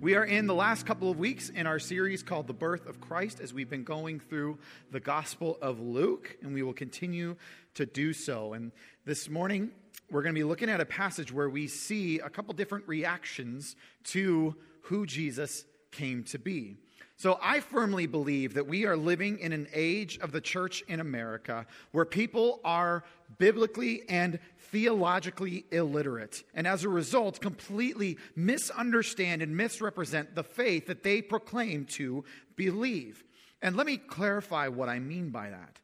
We are in the last couple of weeks in our series called The Birth of Christ as we've been going through the Gospel of Luke, and we will continue to do so. And this morning, we're going to be looking at a passage where we see a couple different reactions to who Jesus came to be. So I firmly believe that we are living in an age of the church in America where people are biblically and theologically illiterate, and as a result, completely misunderstand and misrepresent the faith that they proclaim to believe. And let me clarify what I mean by that.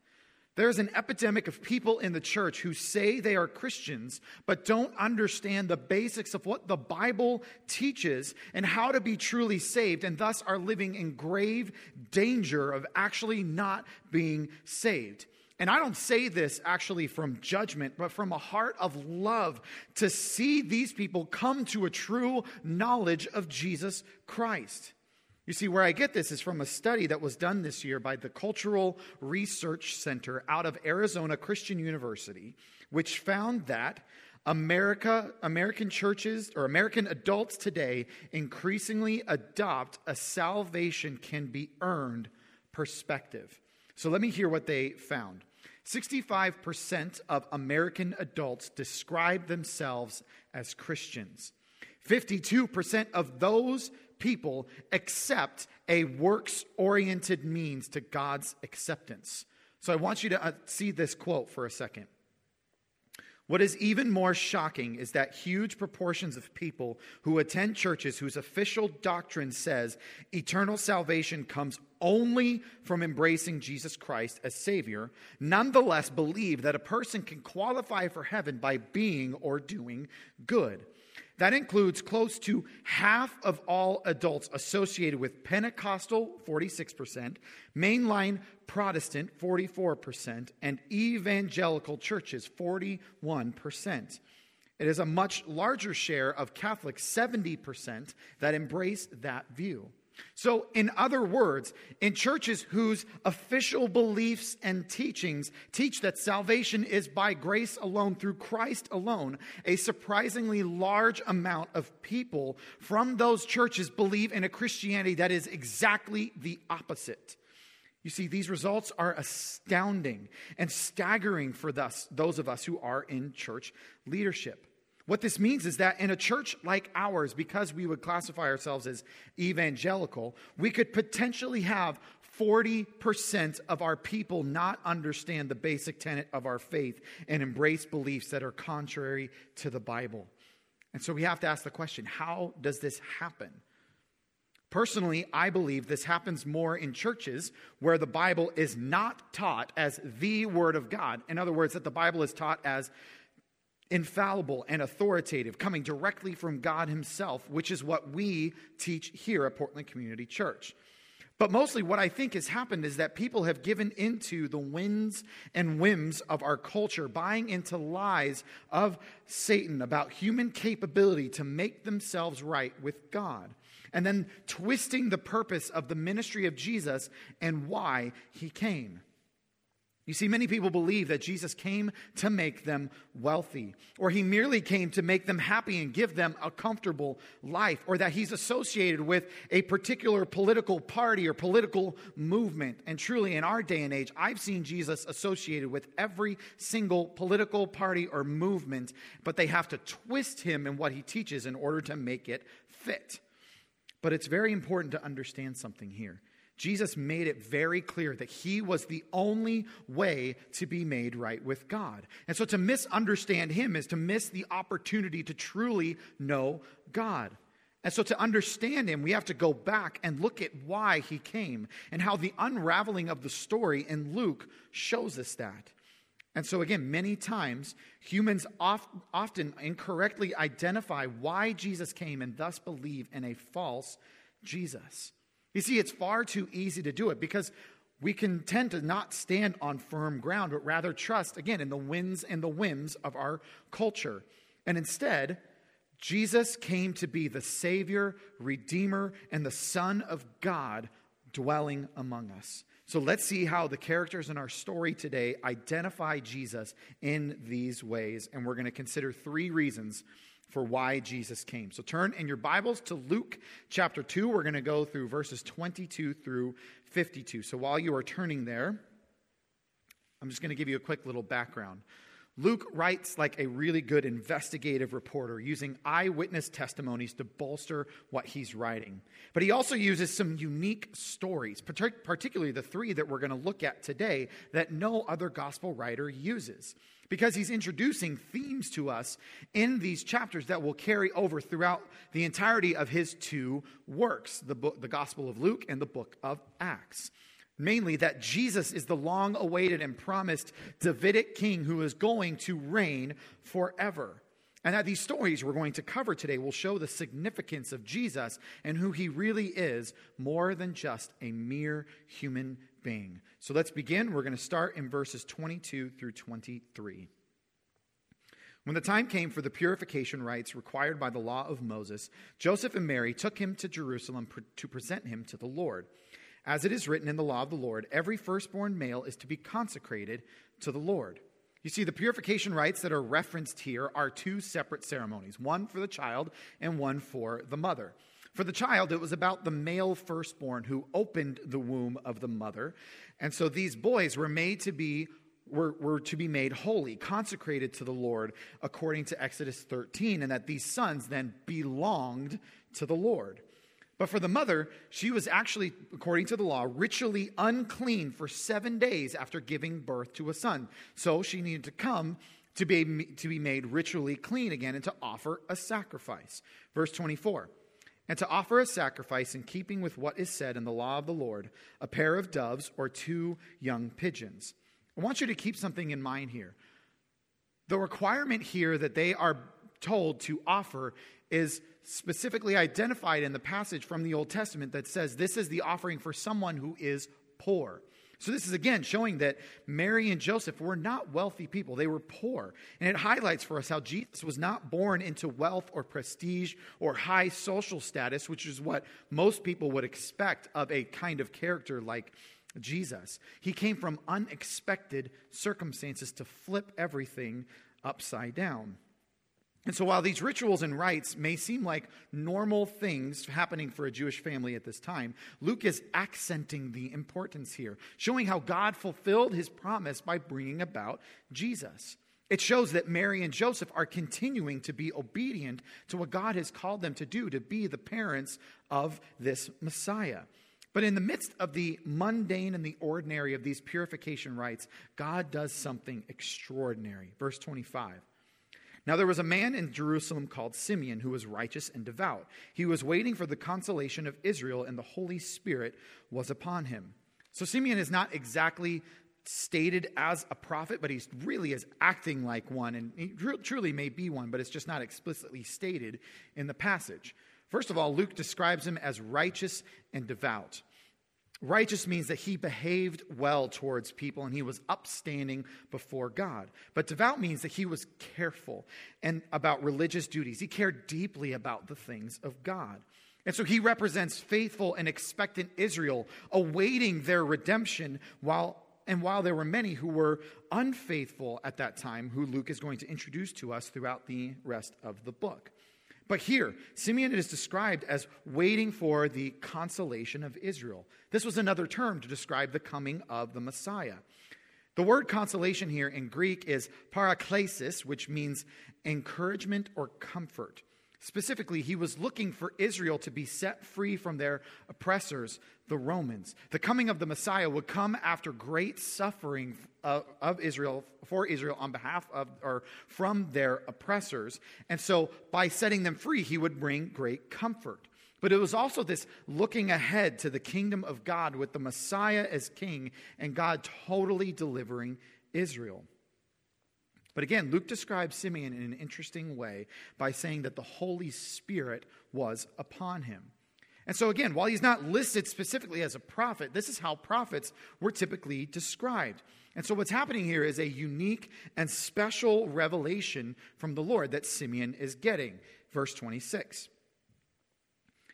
There's an epidemic of people in the church who say they are Christians, but don't understand the basics of what the Bible teaches and how to be truly saved, and thus are living in grave danger of actually not being saved. And I don't say this actually from judgment, but from a heart of love to see these people come to a true knowledge of Jesus Christ. You see, where I get this is from a study that was done this year by the Cultural Research Center out of Arizona Christian University, which found that America, American churches or American adults today increasingly adopt a salvation can be earned perspective. So let me hear what they found. 65% of American adults describe themselves as Christians. 52% of those people accept a works oriented means to God's acceptance. So I want you to uh, see this quote for a second. What is even more shocking is that huge proportions of people who attend churches whose official doctrine says eternal salvation comes only from embracing Jesus Christ as Savior, nonetheless believe that a person can qualify for heaven by being or doing good. That includes close to half of all adults associated with Pentecostal, 46%, mainline Protestant, 44%, and evangelical churches, 41%. It is a much larger share of Catholics, 70%, that embrace that view. So, in other words, in churches whose official beliefs and teachings teach that salvation is by grace alone, through Christ alone, a surprisingly large amount of people from those churches believe in a Christianity that is exactly the opposite. You see, these results are astounding and staggering for thus, those of us who are in church leadership. What this means is that in a church like ours, because we would classify ourselves as evangelical, we could potentially have 40% of our people not understand the basic tenet of our faith and embrace beliefs that are contrary to the Bible. And so we have to ask the question how does this happen? Personally, I believe this happens more in churches where the Bible is not taught as the Word of God. In other words, that the Bible is taught as infallible and authoritative, coming directly from God Himself, which is what we teach here at Portland Community Church. But mostly, what I think has happened is that people have given into the winds and whims of our culture, buying into lies of Satan about human capability to make themselves right with God, and then twisting the purpose of the ministry of Jesus and why he came. You see, many people believe that Jesus came to make them wealthy, or he merely came to make them happy and give them a comfortable life, or that he's associated with a particular political party or political movement. And truly, in our day and age, I've seen Jesus associated with every single political party or movement, but they have to twist him in what he teaches in order to make it fit. But it's very important to understand something here. Jesus made it very clear that he was the only way to be made right with God. And so to misunderstand him is to miss the opportunity to truly know God. And so to understand him, we have to go back and look at why he came and how the unraveling of the story in Luke shows us that. And so, again, many times humans often incorrectly identify why Jesus came and thus believe in a false Jesus. You see, it's far too easy to do it because we can tend to not stand on firm ground, but rather trust, again, in the winds and the whims of our culture. And instead, Jesus came to be the Savior, Redeemer, and the Son of God dwelling among us. So let's see how the characters in our story today identify Jesus in these ways. And we're going to consider three reasons for why Jesus came. So turn in your Bibles to Luke chapter 2. We're going to go through verses 22 through 52. So while you are turning there, I'm just going to give you a quick little background. Luke writes like a really good investigative reporter, using eyewitness testimonies to bolster what he's writing. But he also uses some unique stories, particularly the three that we're going to look at today, that no other gospel writer uses. Because he's introducing themes to us in these chapters that will carry over throughout the entirety of his two works the, book, the Gospel of Luke and the book of Acts. Mainly, that Jesus is the long awaited and promised Davidic king who is going to reign forever. And that these stories we're going to cover today will show the significance of Jesus and who he really is more than just a mere human So let's begin. We're going to start in verses 22 through 23. When the time came for the purification rites required by the law of Moses, Joseph and Mary took him to Jerusalem to present him to the Lord. As it is written in the law of the Lord, every firstborn male is to be consecrated to the Lord. You see, the purification rites that are referenced here are two separate ceremonies one for the child and one for the mother. For the child, it was about the male firstborn who opened the womb of the mother. And so these boys were made to be were, were to be made holy, consecrated to the Lord, according to Exodus 13, and that these sons then belonged to the Lord. But for the mother, she was actually, according to the law, ritually unclean for seven days after giving birth to a son. So she needed to come to be, to be made ritually clean again and to offer a sacrifice. Verse 24 and to offer a sacrifice in keeping with what is said in the law of the Lord, a pair of doves or two young pigeons. I want you to keep something in mind here. The requirement here that they are told to offer is specifically identified in the passage from the Old Testament that says this is the offering for someone who is poor. So, this is again showing that Mary and Joseph were not wealthy people. They were poor. And it highlights for us how Jesus was not born into wealth or prestige or high social status, which is what most people would expect of a kind of character like Jesus. He came from unexpected circumstances to flip everything upside down. And so, while these rituals and rites may seem like normal things happening for a Jewish family at this time, Luke is accenting the importance here, showing how God fulfilled his promise by bringing about Jesus. It shows that Mary and Joseph are continuing to be obedient to what God has called them to do, to be the parents of this Messiah. But in the midst of the mundane and the ordinary of these purification rites, God does something extraordinary. Verse 25. Now there was a man in Jerusalem called Simeon who was righteous and devout. He was waiting for the consolation of Israel, and the Holy Spirit was upon him. So Simeon is not exactly stated as a prophet, but he really is acting like one, and he truly may be one, but it's just not explicitly stated in the passage. First of all, Luke describes him as righteous and devout. Righteous means that he behaved well towards people and he was upstanding before God. But devout means that he was careful and about religious duties. He cared deeply about the things of God. And so he represents faithful and expectant Israel awaiting their redemption while and while there were many who were unfaithful at that time who Luke is going to introduce to us throughout the rest of the book. But here, Simeon is described as waiting for the consolation of Israel. This was another term to describe the coming of the Messiah. The word consolation here in Greek is paraklesis, which means encouragement or comfort. Specifically, he was looking for Israel to be set free from their oppressors, the Romans. The coming of the Messiah would come after great suffering of, of, Israel, for Israel, on behalf of or from their oppressors. And so, by setting them free, he would bring great comfort. But it was also this looking ahead to the kingdom of God with the Messiah as king and God totally delivering Israel. But again, Luke describes Simeon in an interesting way by saying that the Holy Spirit was upon him. And so, again, while he's not listed specifically as a prophet, this is how prophets were typically described. And so, what's happening here is a unique and special revelation from the Lord that Simeon is getting. Verse 26.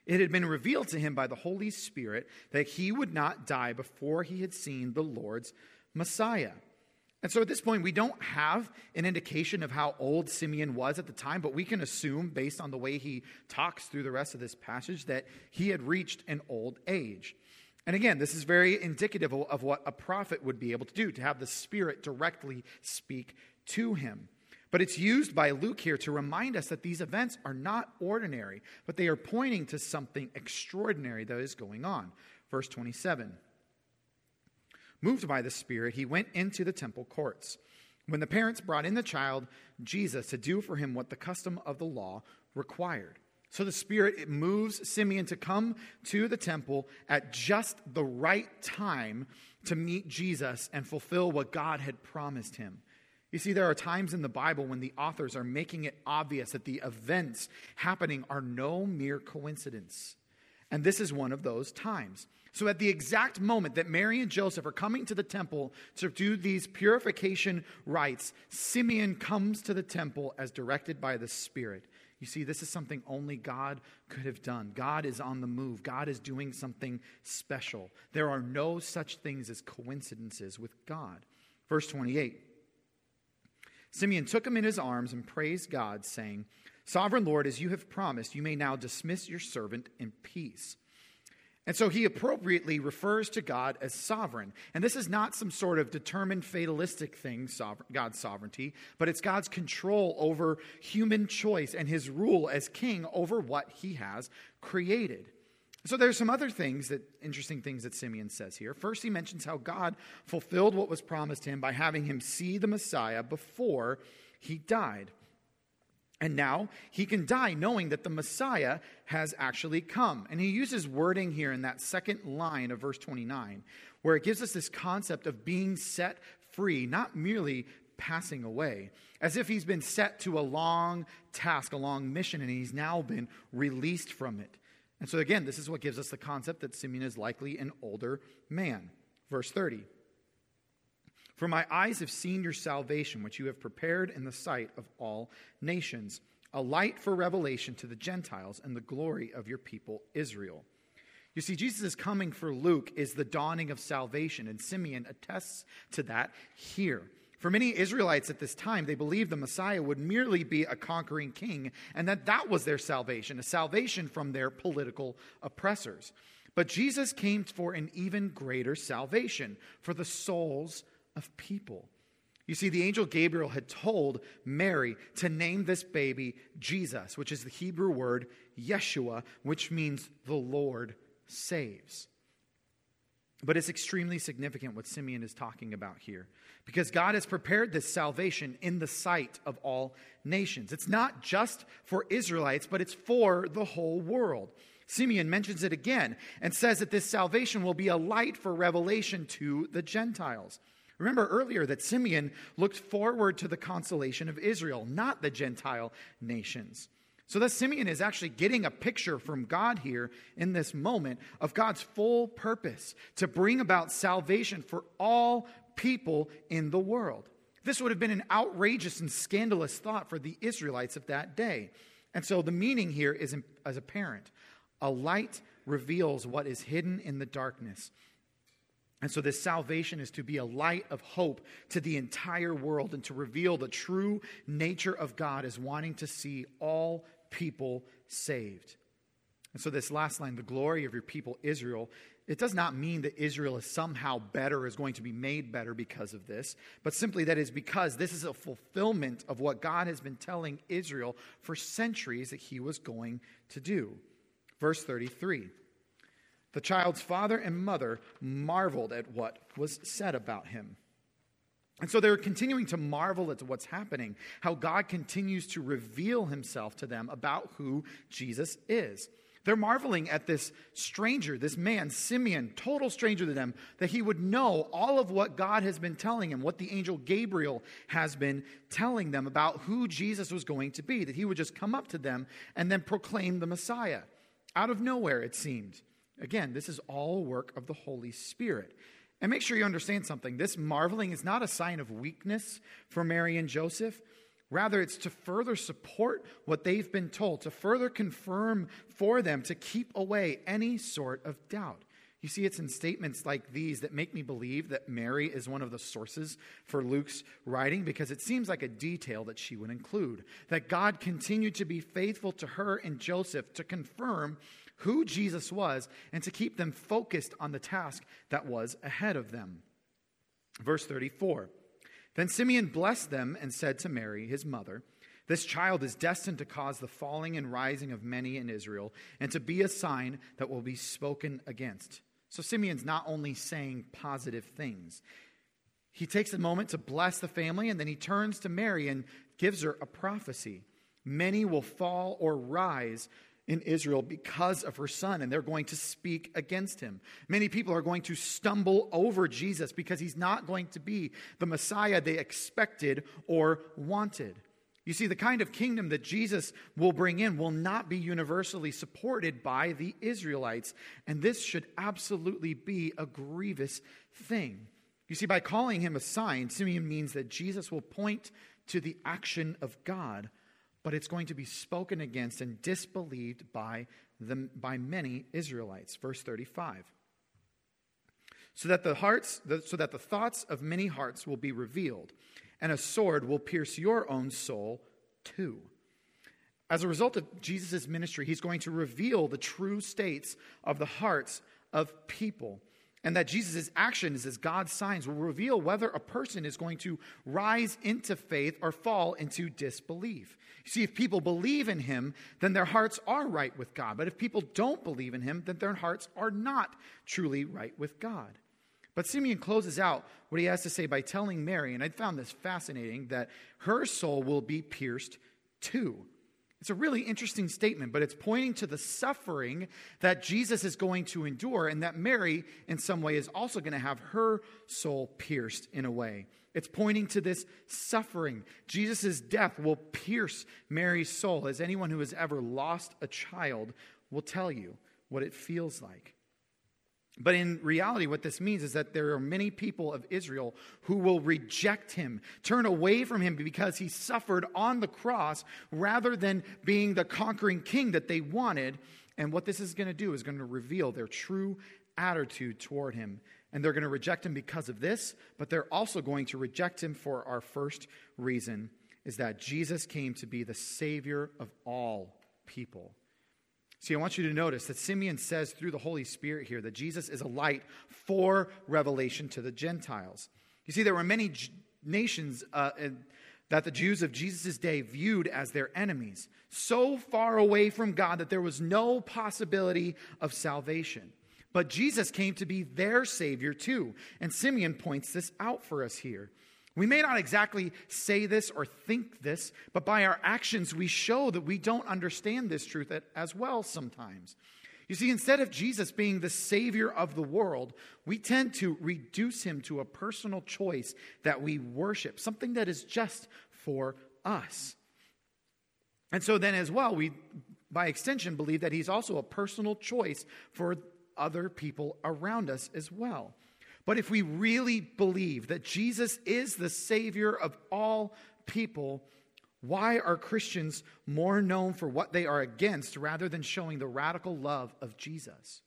It had been revealed to him by the Holy Spirit that he would not die before he had seen the Lord's Messiah. And so at this point, we don't have an indication of how old Simeon was at the time, but we can assume, based on the way he talks through the rest of this passage, that he had reached an old age. And again, this is very indicative of what a prophet would be able to do, to have the Spirit directly speak to him. But it's used by Luke here to remind us that these events are not ordinary, but they are pointing to something extraordinary that is going on. Verse 27. Moved by the Spirit, he went into the temple courts. When the parents brought in the child, Jesus, to do for him what the custom of the law required. So the Spirit it moves Simeon to come to the temple at just the right time to meet Jesus and fulfill what God had promised him. You see, there are times in the Bible when the authors are making it obvious that the events happening are no mere coincidence. And this is one of those times. So, at the exact moment that Mary and Joseph are coming to the temple to do these purification rites, Simeon comes to the temple as directed by the Spirit. You see, this is something only God could have done. God is on the move, God is doing something special. There are no such things as coincidences with God. Verse 28 Simeon took him in his arms and praised God, saying, Sovereign Lord, as you have promised, you may now dismiss your servant in peace. And so he appropriately refers to God as sovereign. And this is not some sort of determined fatalistic thing, God's sovereignty, but it's God's control over human choice and his rule as king over what he has created. So there's some other things that interesting things that Simeon says here. First, he mentions how God fulfilled what was promised him by having him see the Messiah before he died. And now he can die knowing that the Messiah has actually come. And he uses wording here in that second line of verse 29, where it gives us this concept of being set free, not merely passing away, as if he's been set to a long task, a long mission, and he's now been released from it. And so, again, this is what gives us the concept that Simeon is likely an older man. Verse 30 For my eyes have seen your salvation, which you have prepared in the sight of all nations, a light for revelation to the Gentiles and the glory of your people Israel. You see, Jesus' coming for Luke is the dawning of salvation, and Simeon attests to that here. For many Israelites at this time, they believed the Messiah would merely be a conquering king and that that was their salvation, a salvation from their political oppressors. But Jesus came for an even greater salvation for the souls of people. You see, the angel Gabriel had told Mary to name this baby Jesus, which is the Hebrew word Yeshua, which means the Lord saves. But it's extremely significant what Simeon is talking about here because God has prepared this salvation in the sight of all nations. It's not just for Israelites, but it's for the whole world. Simeon mentions it again and says that this salvation will be a light for revelation to the Gentiles. Remember earlier that Simeon looked forward to the consolation of Israel, not the Gentile nations. So that Simeon is actually getting a picture from God here in this moment of God's full purpose to bring about salvation for all people in the world. This would have been an outrageous and scandalous thought for the Israelites of that day. And so the meaning here is as apparent. A light reveals what is hidden in the darkness. And so, this salvation is to be a light of hope to the entire world and to reveal the true nature of God as wanting to see all people saved. And so, this last line, the glory of your people, Israel, it does not mean that Israel is somehow better, is going to be made better because of this, but simply that is because this is a fulfillment of what God has been telling Israel for centuries that he was going to do. Verse 33 The child's father and mother marveled at what was said about him. And so they're continuing to marvel at what's happening, how God continues to reveal himself to them about who Jesus is. They're marveling at this stranger, this man, Simeon, total stranger to them, that he would know all of what God has been telling him, what the angel Gabriel has been telling them about who Jesus was going to be, that he would just come up to them and then proclaim the Messiah. Out of nowhere, it seemed. Again, this is all work of the Holy Spirit. And make sure you understand something. This marveling is not a sign of weakness for Mary and Joseph. Rather, it's to further support what they've been told, to further confirm for them to keep away any sort of doubt. You see, it's in statements like these that make me believe that Mary is one of the sources for Luke's writing because it seems like a detail that she would include. That God continued to be faithful to her and Joseph to confirm who Jesus was and to keep them focused on the task that was ahead of them. Verse 34 Then Simeon blessed them and said to Mary, his mother, this child is destined to cause the falling and rising of many in Israel and to be a sign that will be spoken against. So Simeon's not only saying positive things, he takes a moment to bless the family and then he turns to Mary and gives her a prophecy. Many will fall or rise in Israel because of her son, and they're going to speak against him. Many people are going to stumble over Jesus because he's not going to be the Messiah they expected or wanted. You see, the kind of kingdom that Jesus will bring in will not be universally supported by the Israelites. And this should absolutely be a grievous thing. You see, by calling him a sign, Simeon means that Jesus will point to the action of God, but it's going to be spoken against and disbelieved by, the, by many Israelites. Verse 35 so that the hearts so that the thoughts of many hearts will be revealed and a sword will pierce your own soul too. As a result of Jesus' ministry, he's going to reveal the true states of the hearts of people. And that Jesus' actions as God's signs will reveal whether a person is going to rise into faith or fall into disbelief. You see, if people believe in him, then their hearts are right with God. But if people don't believe in him, then their hearts are not truly right with God. But Simeon closes out what he has to say by telling Mary, and I found this fascinating, that her soul will be pierced too. It's a really interesting statement, but it's pointing to the suffering that Jesus is going to endure, and that Mary, in some way, is also going to have her soul pierced in a way. It's pointing to this suffering. Jesus' death will pierce Mary's soul, as anyone who has ever lost a child will tell you what it feels like. But in reality, what this means is that there are many people of Israel who will reject him, turn away from him because he suffered on the cross rather than being the conquering king that they wanted. And what this is going to do is going to reveal their true attitude toward him. And they're going to reject him because of this, but they're also going to reject him for our first reason is that Jesus came to be the Savior of all people. See, I want you to notice that Simeon says through the Holy Spirit here that Jesus is a light for revelation to the Gentiles. You see, there were many nations uh, that the Jews of Jesus' day viewed as their enemies, so far away from God that there was no possibility of salvation. But Jesus came to be their Savior too. And Simeon points this out for us here. We may not exactly say this or think this, but by our actions, we show that we don't understand this truth as well sometimes. You see, instead of Jesus being the Savior of the world, we tend to reduce him to a personal choice that we worship, something that is just for us. And so then, as well, we, by extension, believe that he's also a personal choice for other people around us as well. But if we really believe that Jesus is the Savior of all people, why are Christians more known for what they are against rather than showing the radical love of Jesus?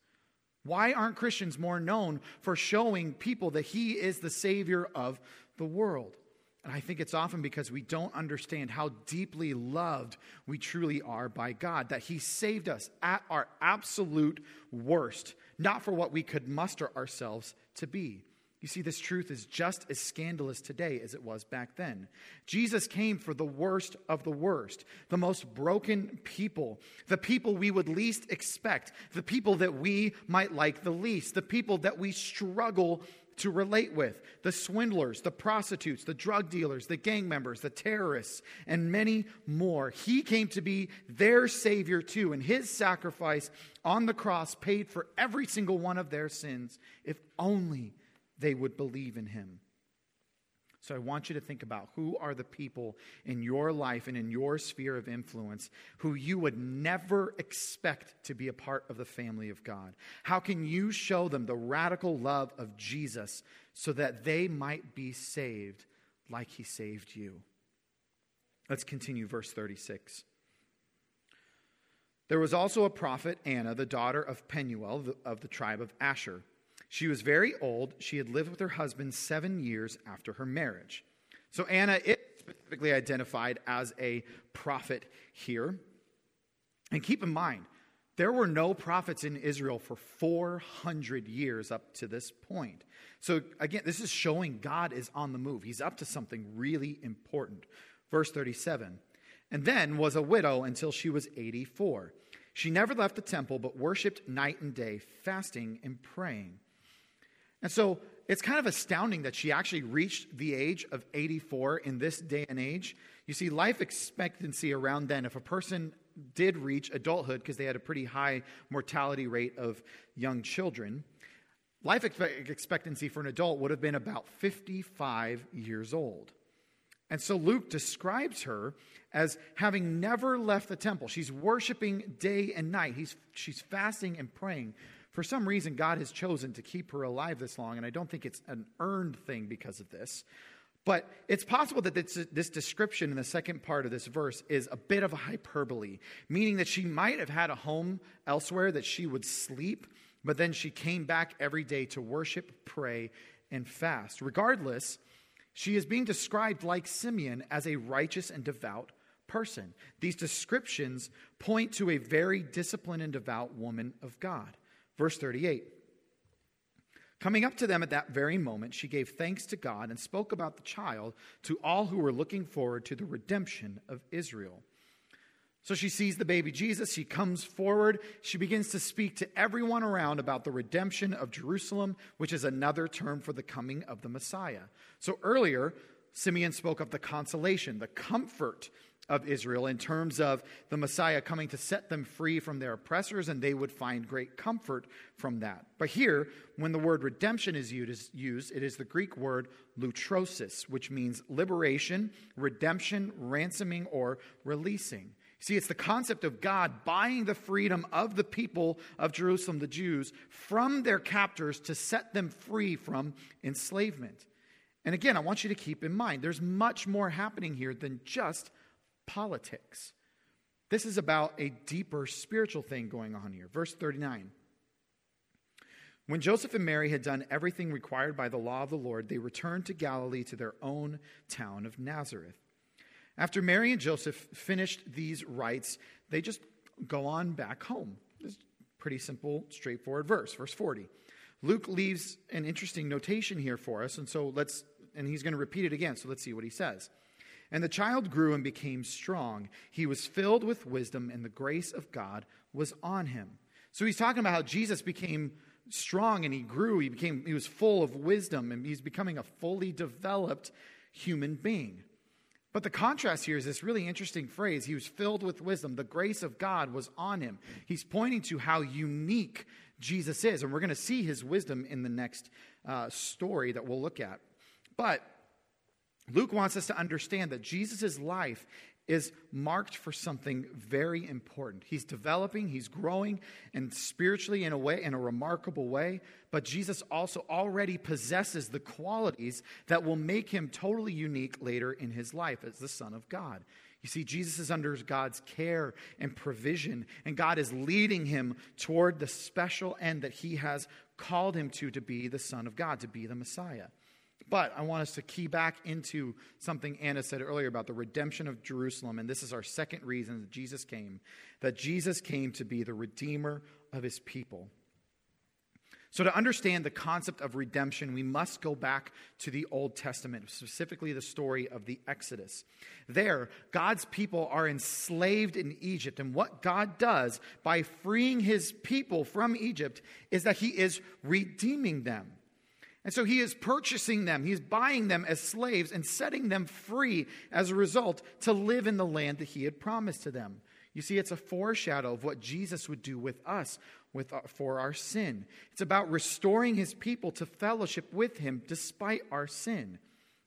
Why aren't Christians more known for showing people that He is the Savior of the world? And I think it's often because we don't understand how deeply loved we truly are by God, that He saved us at our absolute worst, not for what we could muster ourselves to be. You see, this truth is just as scandalous today as it was back then. Jesus came for the worst of the worst, the most broken people, the people we would least expect, the people that we might like the least, the people that we struggle to relate with the swindlers, the prostitutes, the drug dealers, the gang members, the terrorists, and many more. He came to be their Savior too, and His sacrifice on the cross paid for every single one of their sins, if only they would believe in him. So I want you to think about who are the people in your life and in your sphere of influence who you would never expect to be a part of the family of God. How can you show them the radical love of Jesus so that they might be saved like he saved you? Let's continue verse 36. There was also a prophet, Anna, the daughter of Penuel of the tribe of Asher. She was very old. She had lived with her husband seven years after her marriage. So Anna is specifically identified as a prophet here. And keep in mind, there were no prophets in Israel for 400 years up to this point. So, again, this is showing God is on the move. He's up to something really important. Verse 37 And then was a widow until she was 84. She never left the temple, but worshiped night and day, fasting and praying. And so it's kind of astounding that she actually reached the age of 84 in this day and age. You see, life expectancy around then, if a person did reach adulthood because they had a pretty high mortality rate of young children. Life expectancy for an adult would have been about 55 years old. And so Luke describes her as having never left the temple. She's worshiping day and night. He's, she's fasting and praying. For some reason, God has chosen to keep her alive this long, and I don't think it's an earned thing because of this. But it's possible that this, this, description in the second part of this verse is a bit of a hyperbole, meaning that she might have had a home elsewhere that she would sleep, but then she came back every day to worship, pray, and fast. Regardless, she is being described like Simeon as a righteous and devout person. These descriptions point to a very disciplined and devout woman of God. Verse 38 Coming up to them at that very moment, she gave thanks to God and spoke about the child to all who were looking forward to the redemption of Israel. So she sees the baby Jesus. She comes forward. She begins to speak to everyone around about the redemption of Jerusalem, which is another term for the coming of the Messiah. So earlier, Simeon spoke of the consolation, the comfort of Israel in terms of the Messiah coming to set them free from their oppressors, and they would find great comfort from that. But here, when the word redemption is used, it is the Greek word lutrosis, which means liberation, redemption, ransoming, or releasing. See, it's the concept of God buying the freedom of the people of Jerusalem, the Jews, from their captors to set them free from enslavement. And again, I want you to keep in mind there's much more happening here than just politics. This is about a deeper spiritual thing going on here. Verse 39. When Joseph and Mary had done everything required by the law of the Lord, they returned to Galilee to their own town of Nazareth. After Mary and Joseph finished these rites, they just go on back home. This pretty simple, straightforward verse. Verse 40. Luke leaves an interesting notation here for us, and so let's, and he's going to repeat it again, so let's see what he says. And the child grew and became strong. He was filled with wisdom, and the grace of God was on him. So he's talking about how Jesus became strong and he grew. He became he was full of wisdom and he's becoming a fully developed human being. But the contrast here is this really interesting phrase. He was filled with wisdom. The grace of God was on him. He's pointing to how unique Jesus is. And we're going to see his wisdom in the next uh, story that we'll look at. But Luke wants us to understand that Jesus' life is marked for something very important. He's developing, he's growing, and spiritually in a way, in a remarkable way. But Jesus also already possesses the qualities that will make him totally unique later in his life as the Son of God. You see, Jesus is under God's care and provision, and God is leading him toward the special end that he has called him to, to be the Son of God, to be the Messiah. But I want us to key back into something Anna said earlier about the redemption of Jerusalem. And this is our second reason that Jesus came that Jesus came to be the redeemer of his people. So, to understand the concept of redemption, we must go back to the Old Testament, specifically the story of the Exodus. There, God's people are enslaved in Egypt. And what God does by freeing his people from Egypt is that he is redeeming them. And so he is purchasing them, he's buying them as slaves and setting them free as a result to live in the land that he had promised to them. You see, it's a foreshadow of what Jesus would do with us with, uh, for our sin. It's about restoring his people to fellowship with him despite our sin.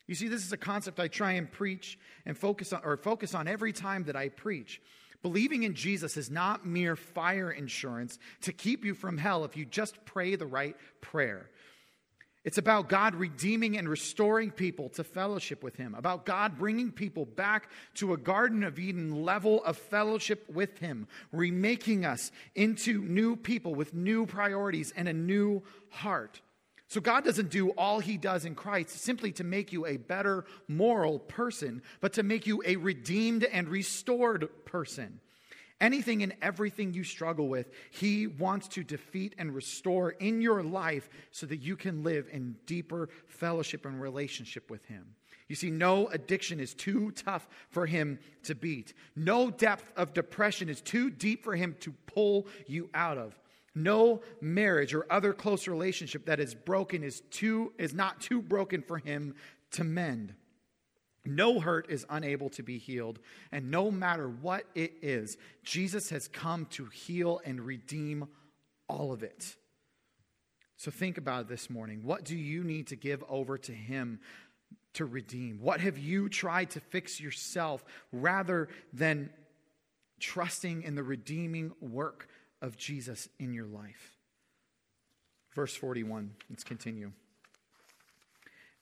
You see, this is a concept I try and preach and focus on, or focus on every time that I preach. Believing in Jesus is not mere fire insurance to keep you from hell if you just pray the right prayer. It's about God redeeming and restoring people to fellowship with Him, about God bringing people back to a Garden of Eden level of fellowship with Him, remaking us into new people with new priorities and a new heart. So, God doesn't do all He does in Christ simply to make you a better moral person, but to make you a redeemed and restored person. Anything and everything you struggle with, He wants to defeat and restore in your life so that you can live in deeper fellowship and relationship with Him. You see, no addiction is too tough for Him to beat. No depth of depression is too deep for Him to pull you out of. No marriage or other close relationship that is broken is, too, is not too broken for Him to mend. No hurt is unable to be healed. And no matter what it is, Jesus has come to heal and redeem all of it. So think about it this morning. What do you need to give over to Him to redeem? What have you tried to fix yourself rather than trusting in the redeeming work of Jesus in your life? Verse 41. Let's continue.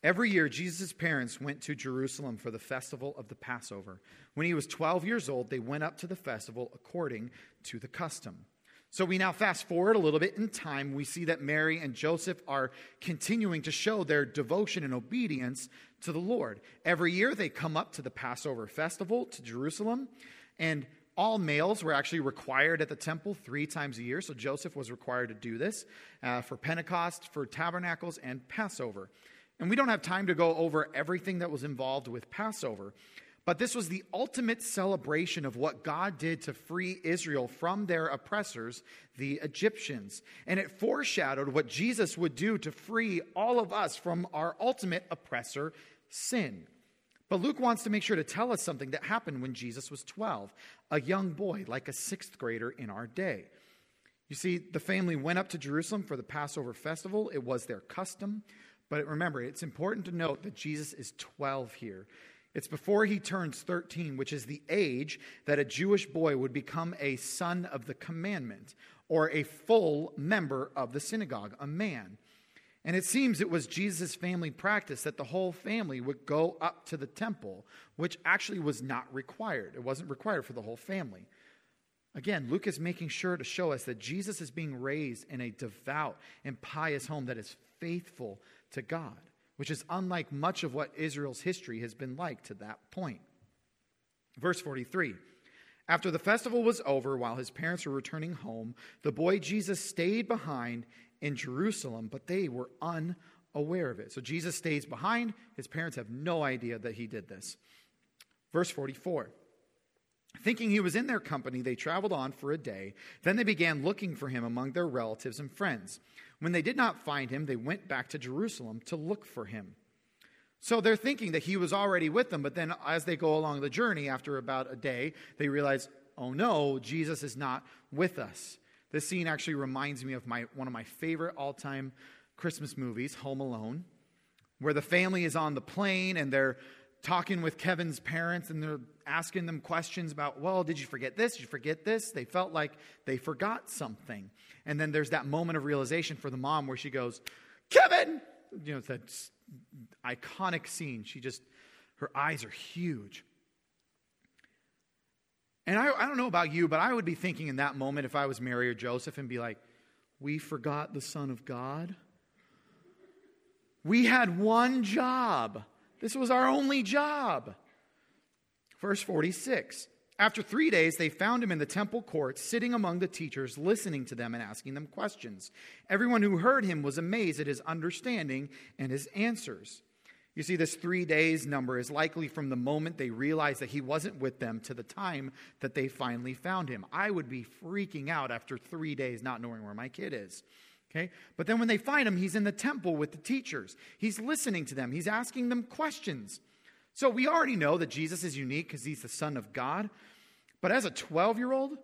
Every year, Jesus' parents went to Jerusalem for the festival of the Passover. When he was 12 years old, they went up to the festival according to the custom. So we now fast forward a little bit in time. We see that Mary and Joseph are continuing to show their devotion and obedience to the Lord. Every year, they come up to the Passover festival to Jerusalem, and all males were actually required at the temple three times a year. So Joseph was required to do this uh, for Pentecost, for tabernacles, and Passover. And we don't have time to go over everything that was involved with Passover, but this was the ultimate celebration of what God did to free Israel from their oppressors, the Egyptians. And it foreshadowed what Jesus would do to free all of us from our ultimate oppressor, sin. But Luke wants to make sure to tell us something that happened when Jesus was 12, a young boy, like a sixth grader in our day. You see, the family went up to Jerusalem for the Passover festival, it was their custom. But remember, it's important to note that Jesus is 12 here. It's before he turns 13, which is the age that a Jewish boy would become a son of the commandment or a full member of the synagogue, a man. And it seems it was Jesus' family practice that the whole family would go up to the temple, which actually was not required. It wasn't required for the whole family. Again, Luke is making sure to show us that Jesus is being raised in a devout and pious home that is faithful to God, which is unlike much of what Israel's history has been like to that point. Verse 43 After the festival was over, while his parents were returning home, the boy Jesus stayed behind in Jerusalem, but they were unaware of it. So Jesus stays behind. His parents have no idea that he did this. Verse 44. Thinking he was in their company, they traveled on for a day. Then they began looking for him among their relatives and friends. When they did not find him, they went back to Jerusalem to look for him. So they're thinking that he was already with them, but then as they go along the journey, after about a day, they realize, oh no, Jesus is not with us. This scene actually reminds me of my, one of my favorite all time Christmas movies, Home Alone, where the family is on the plane and they're talking with Kevin's parents and they're asking them questions about, well, did you forget this? Did you forget this? They felt like they forgot something. And then there's that moment of realization for the mom where she goes, Kevin! You know, it's that iconic scene. She just, her eyes are huge. And I, I don't know about you, but I would be thinking in that moment if I was Mary or Joseph and be like, we forgot the Son of God. We had one job. This was our only job. Verse 46 After three days, they found him in the temple courts, sitting among the teachers, listening to them and asking them questions. Everyone who heard him was amazed at his understanding and his answers. You see, this three days number is likely from the moment they realized that he wasn't with them to the time that they finally found him. I would be freaking out after three days not knowing where my kid is. Okay? But then when they find him, he's in the temple with the teachers. He's listening to them, he's asking them questions. So we already know that Jesus is unique because he's the Son of God. But as a 12 year old,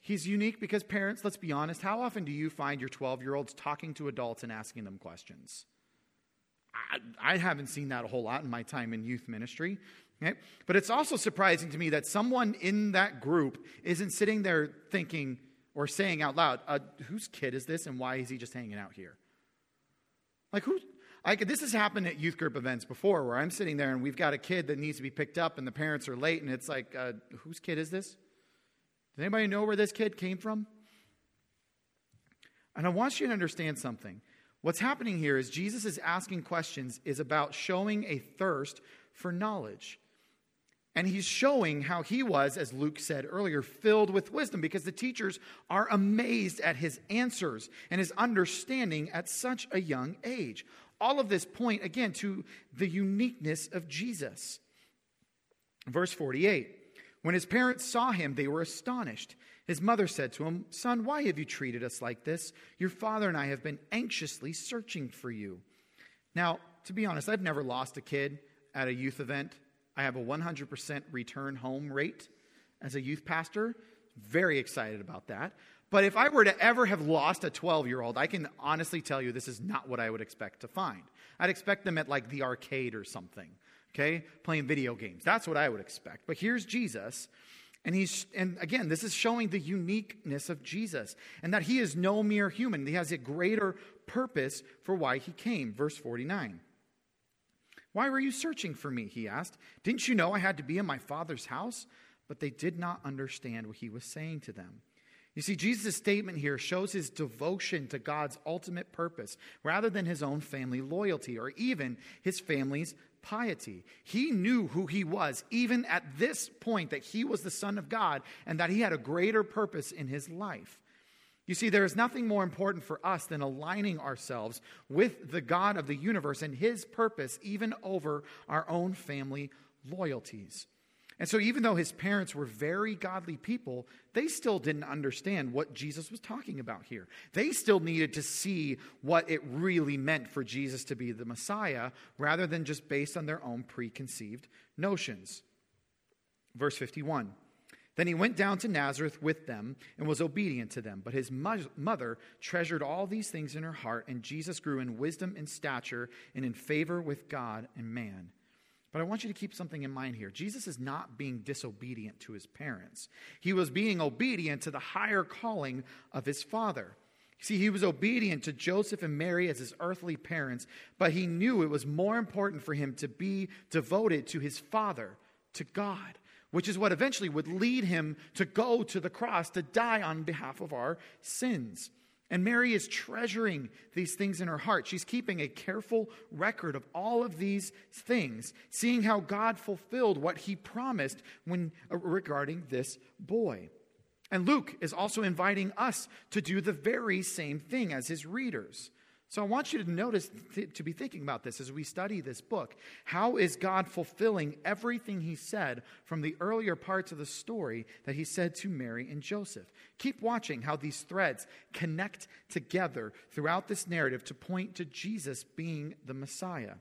he's unique because parents, let's be honest, how often do you find your 12 year olds talking to adults and asking them questions? I, I, haven't seen that a whole lot in my time in youth ministry. Okay? But it's also surprising to me that someone in that group isn't sitting there thinking, or saying out loud, uh, whose kid is this and why is he just hanging out here? Like, who? I this has happened at youth group events before where I'm sitting there and we've got a kid that needs to be picked up and the parents are late and it's like, uh, whose kid is this? Does anybody know where this kid came from? And I want you to understand something. What's happening here is Jesus is asking questions is about showing a thirst for knowledge. And he's showing how he was, as Luke said earlier, filled with wisdom because the teachers are amazed at his answers and his understanding at such a young age. All of this point, again, to the uniqueness of Jesus. Verse 48 When his parents saw him, they were astonished. His mother said to him, Son, why have you treated us like this? Your father and I have been anxiously searching for you. Now, to be honest, I've never lost a kid at a youth event. I have a 100% return home rate as a youth pastor. Very excited about that. But if I were to ever have lost a 12 year old, I can honestly tell you this is not what I would expect to find. I'd expect them at like the arcade or something, okay, playing video games. That's what I would expect. But here's Jesus. And he's and again, this is showing the uniqueness of Jesus and that he is no mere human. He has a greater purpose for why he came. Verse 49. Why were you searching for me? He asked. Didn't you know I had to be in my father's house? But they did not understand what he was saying to them. You see, Jesus' statement here shows his devotion to God's ultimate purpose rather than his own family loyalty or even his family's piety. He knew who he was, even at this point, that he was the Son of God and that he had a greater purpose in his life. You see, there is nothing more important for us than aligning ourselves with the God of the universe and his purpose, even over our own family loyalties. And so, even though his parents were very godly people, they still didn't understand what Jesus was talking about here. They still needed to see what it really meant for Jesus to be the Messiah rather than just based on their own preconceived notions. Verse 51 Then he went down to Nazareth with them and was obedient to them. But his mother treasured all these things in her heart, and Jesus grew in wisdom and stature and in favor with God and man. But I want you to keep something in mind here. Jesus is not being disobedient to his parents, he was being obedient to the higher calling of his father. See, he was obedient to Joseph and Mary as his earthly parents, but he knew it was more important for him to be devoted to his father, to God, which is what eventually would lead him to go to the cross to die on behalf of our sins. And Mary is treasuring these things in her heart. She's keeping a careful record of all of these things, seeing how God fulfilled what he promised when uh, regarding this boy. And Luke is also inviting us to do the very same thing as his readers. So I want you to notice, to be thinking about this as we study this book. How is God fulfilling everything he said from the earlier parts of the story that he said to Mary and Joseph? Keep watching how these threads connect together throughout this narrative to point to Jesus being the Messiah.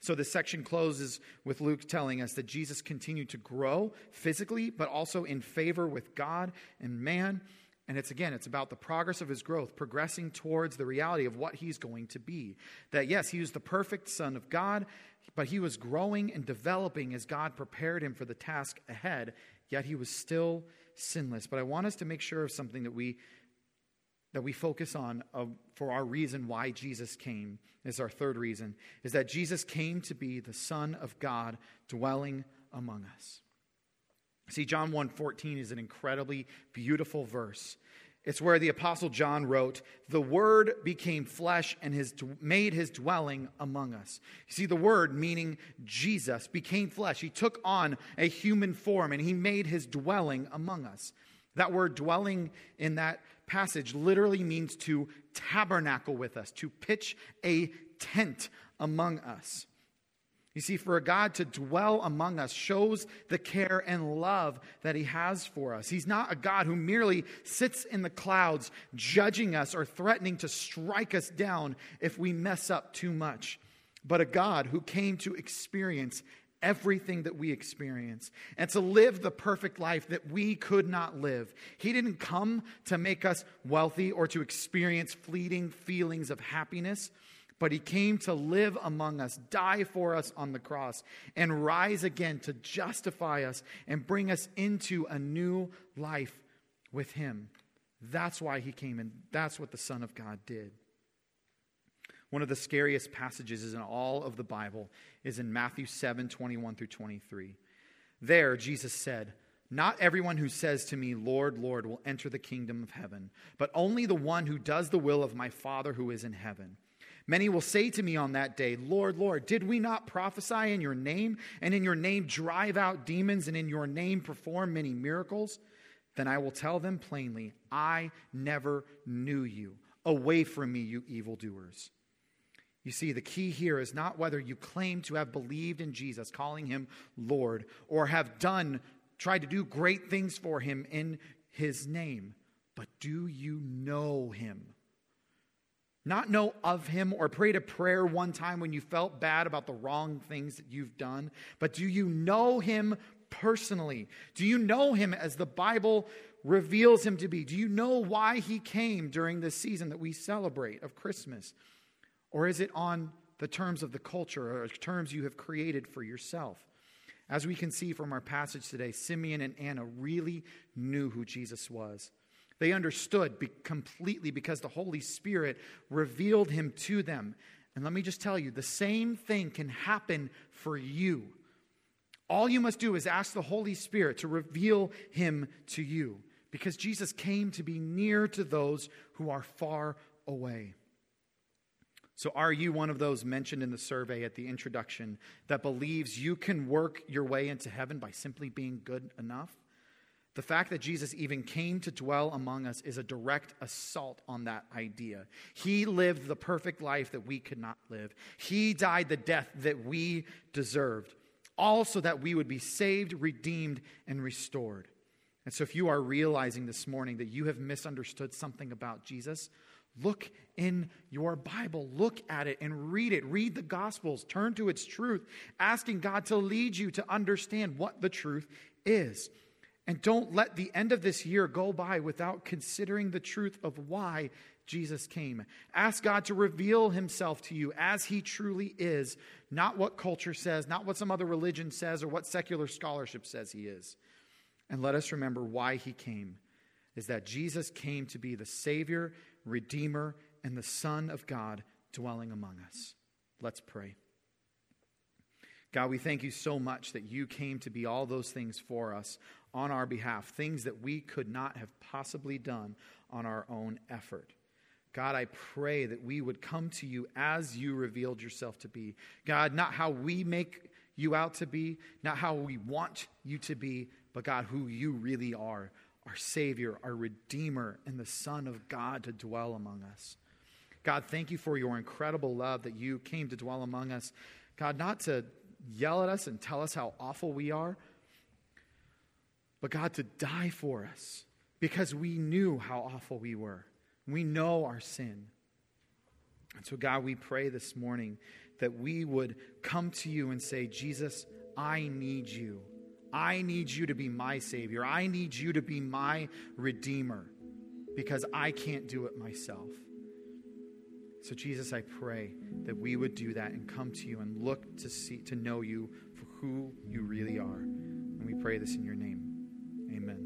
So the section closes with Luke telling us that Jesus continued to grow physically, but also in favor with God and man. And it's again, it's about the progress of his growth, progressing towards the reality of what he's going to be. That yes, he was the perfect Son of God, but he was growing and developing as God prepared him for the task ahead, yet he was still sinless. But I want us to make sure of something that we that we focus on uh, for our reason why Jesus came is our third reason is that Jesus came to be the son of God dwelling among us. See, John 1:14 is an incredibly beautiful verse. It's where the apostle John wrote, "The word became flesh and has made his dwelling among us." You see the word meaning Jesus became flesh. He took on a human form and he made his dwelling among us. That word dwelling in that passage literally means to tabernacle with us, to pitch a tent among us. You see, for a God to dwell among us shows the care and love that He has for us. He's not a God who merely sits in the clouds judging us or threatening to strike us down if we mess up too much, but a God who came to experience everything that we experience and to live the perfect life that we could not live. He didn't come to make us wealthy or to experience fleeting feelings of happiness but he came to live among us, die for us on the cross, and rise again to justify us and bring us into a new life with him. That's why he came, and that's what the Son of God did. One of the scariest passages in all of the Bible is in Matthew 7 21 through 23. There, Jesus said, Not everyone who says to me, Lord, Lord, will enter the kingdom of heaven, but only the one who does the will of my Father who is in heaven. Many will say to me on that day, Lord, Lord, did we not prophesy in your name, and in your name drive out demons, and in your name perform many miracles? Then I will tell them plainly, I never knew you. Away from me, you evildoers. You see, the key here is not whether you claim to have believed in Jesus, calling him Lord, or have done, tried to do great things for him in his name, but do you know him? Not know of him or prayed a prayer one time when you felt bad about the wrong things that you've done, but do you know him personally? Do you know him as the Bible reveals him to be? Do you know why he came during this season that we celebrate of Christmas? Or is it on the terms of the culture or terms you have created for yourself? As we can see from our passage today, Simeon and Anna really knew who Jesus was. They understood be- completely because the Holy Spirit revealed him to them. And let me just tell you the same thing can happen for you. All you must do is ask the Holy Spirit to reveal him to you because Jesus came to be near to those who are far away. So, are you one of those mentioned in the survey at the introduction that believes you can work your way into heaven by simply being good enough? The fact that Jesus even came to dwell among us is a direct assault on that idea. He lived the perfect life that we could not live, He died the death that we deserved, all so that we would be saved, redeemed, and restored. And so, if you are realizing this morning that you have misunderstood something about Jesus, Look in your Bible, look at it and read it. Read the Gospels, turn to its truth, asking God to lead you to understand what the truth is. And don't let the end of this year go by without considering the truth of why Jesus came. Ask God to reveal himself to you as he truly is, not what culture says, not what some other religion says, or what secular scholarship says he is. And let us remember why he came is that Jesus came to be the Savior Redeemer, and the Son of God dwelling among us. Let's pray. God, we thank you so much that you came to be all those things for us on our behalf, things that we could not have possibly done on our own effort. God, I pray that we would come to you as you revealed yourself to be. God, not how we make you out to be, not how we want you to be, but God, who you really are our Savior, our Redeemer, and the Son of God to dwell among us. God, thank you for your incredible love that you came to dwell among us. God, not to yell at us and tell us how awful we are, but God, to die for us because we knew how awful we were. We know our sin. And so, God, we pray this morning that we would come to you and say, Jesus, I need you. I need you to be my Savior. I need you to be my Redeemer because I can't do it myself. So, Jesus, I pray that we would do that and come to you and look to see to know you for who you really are. And we pray this in your name. Amen.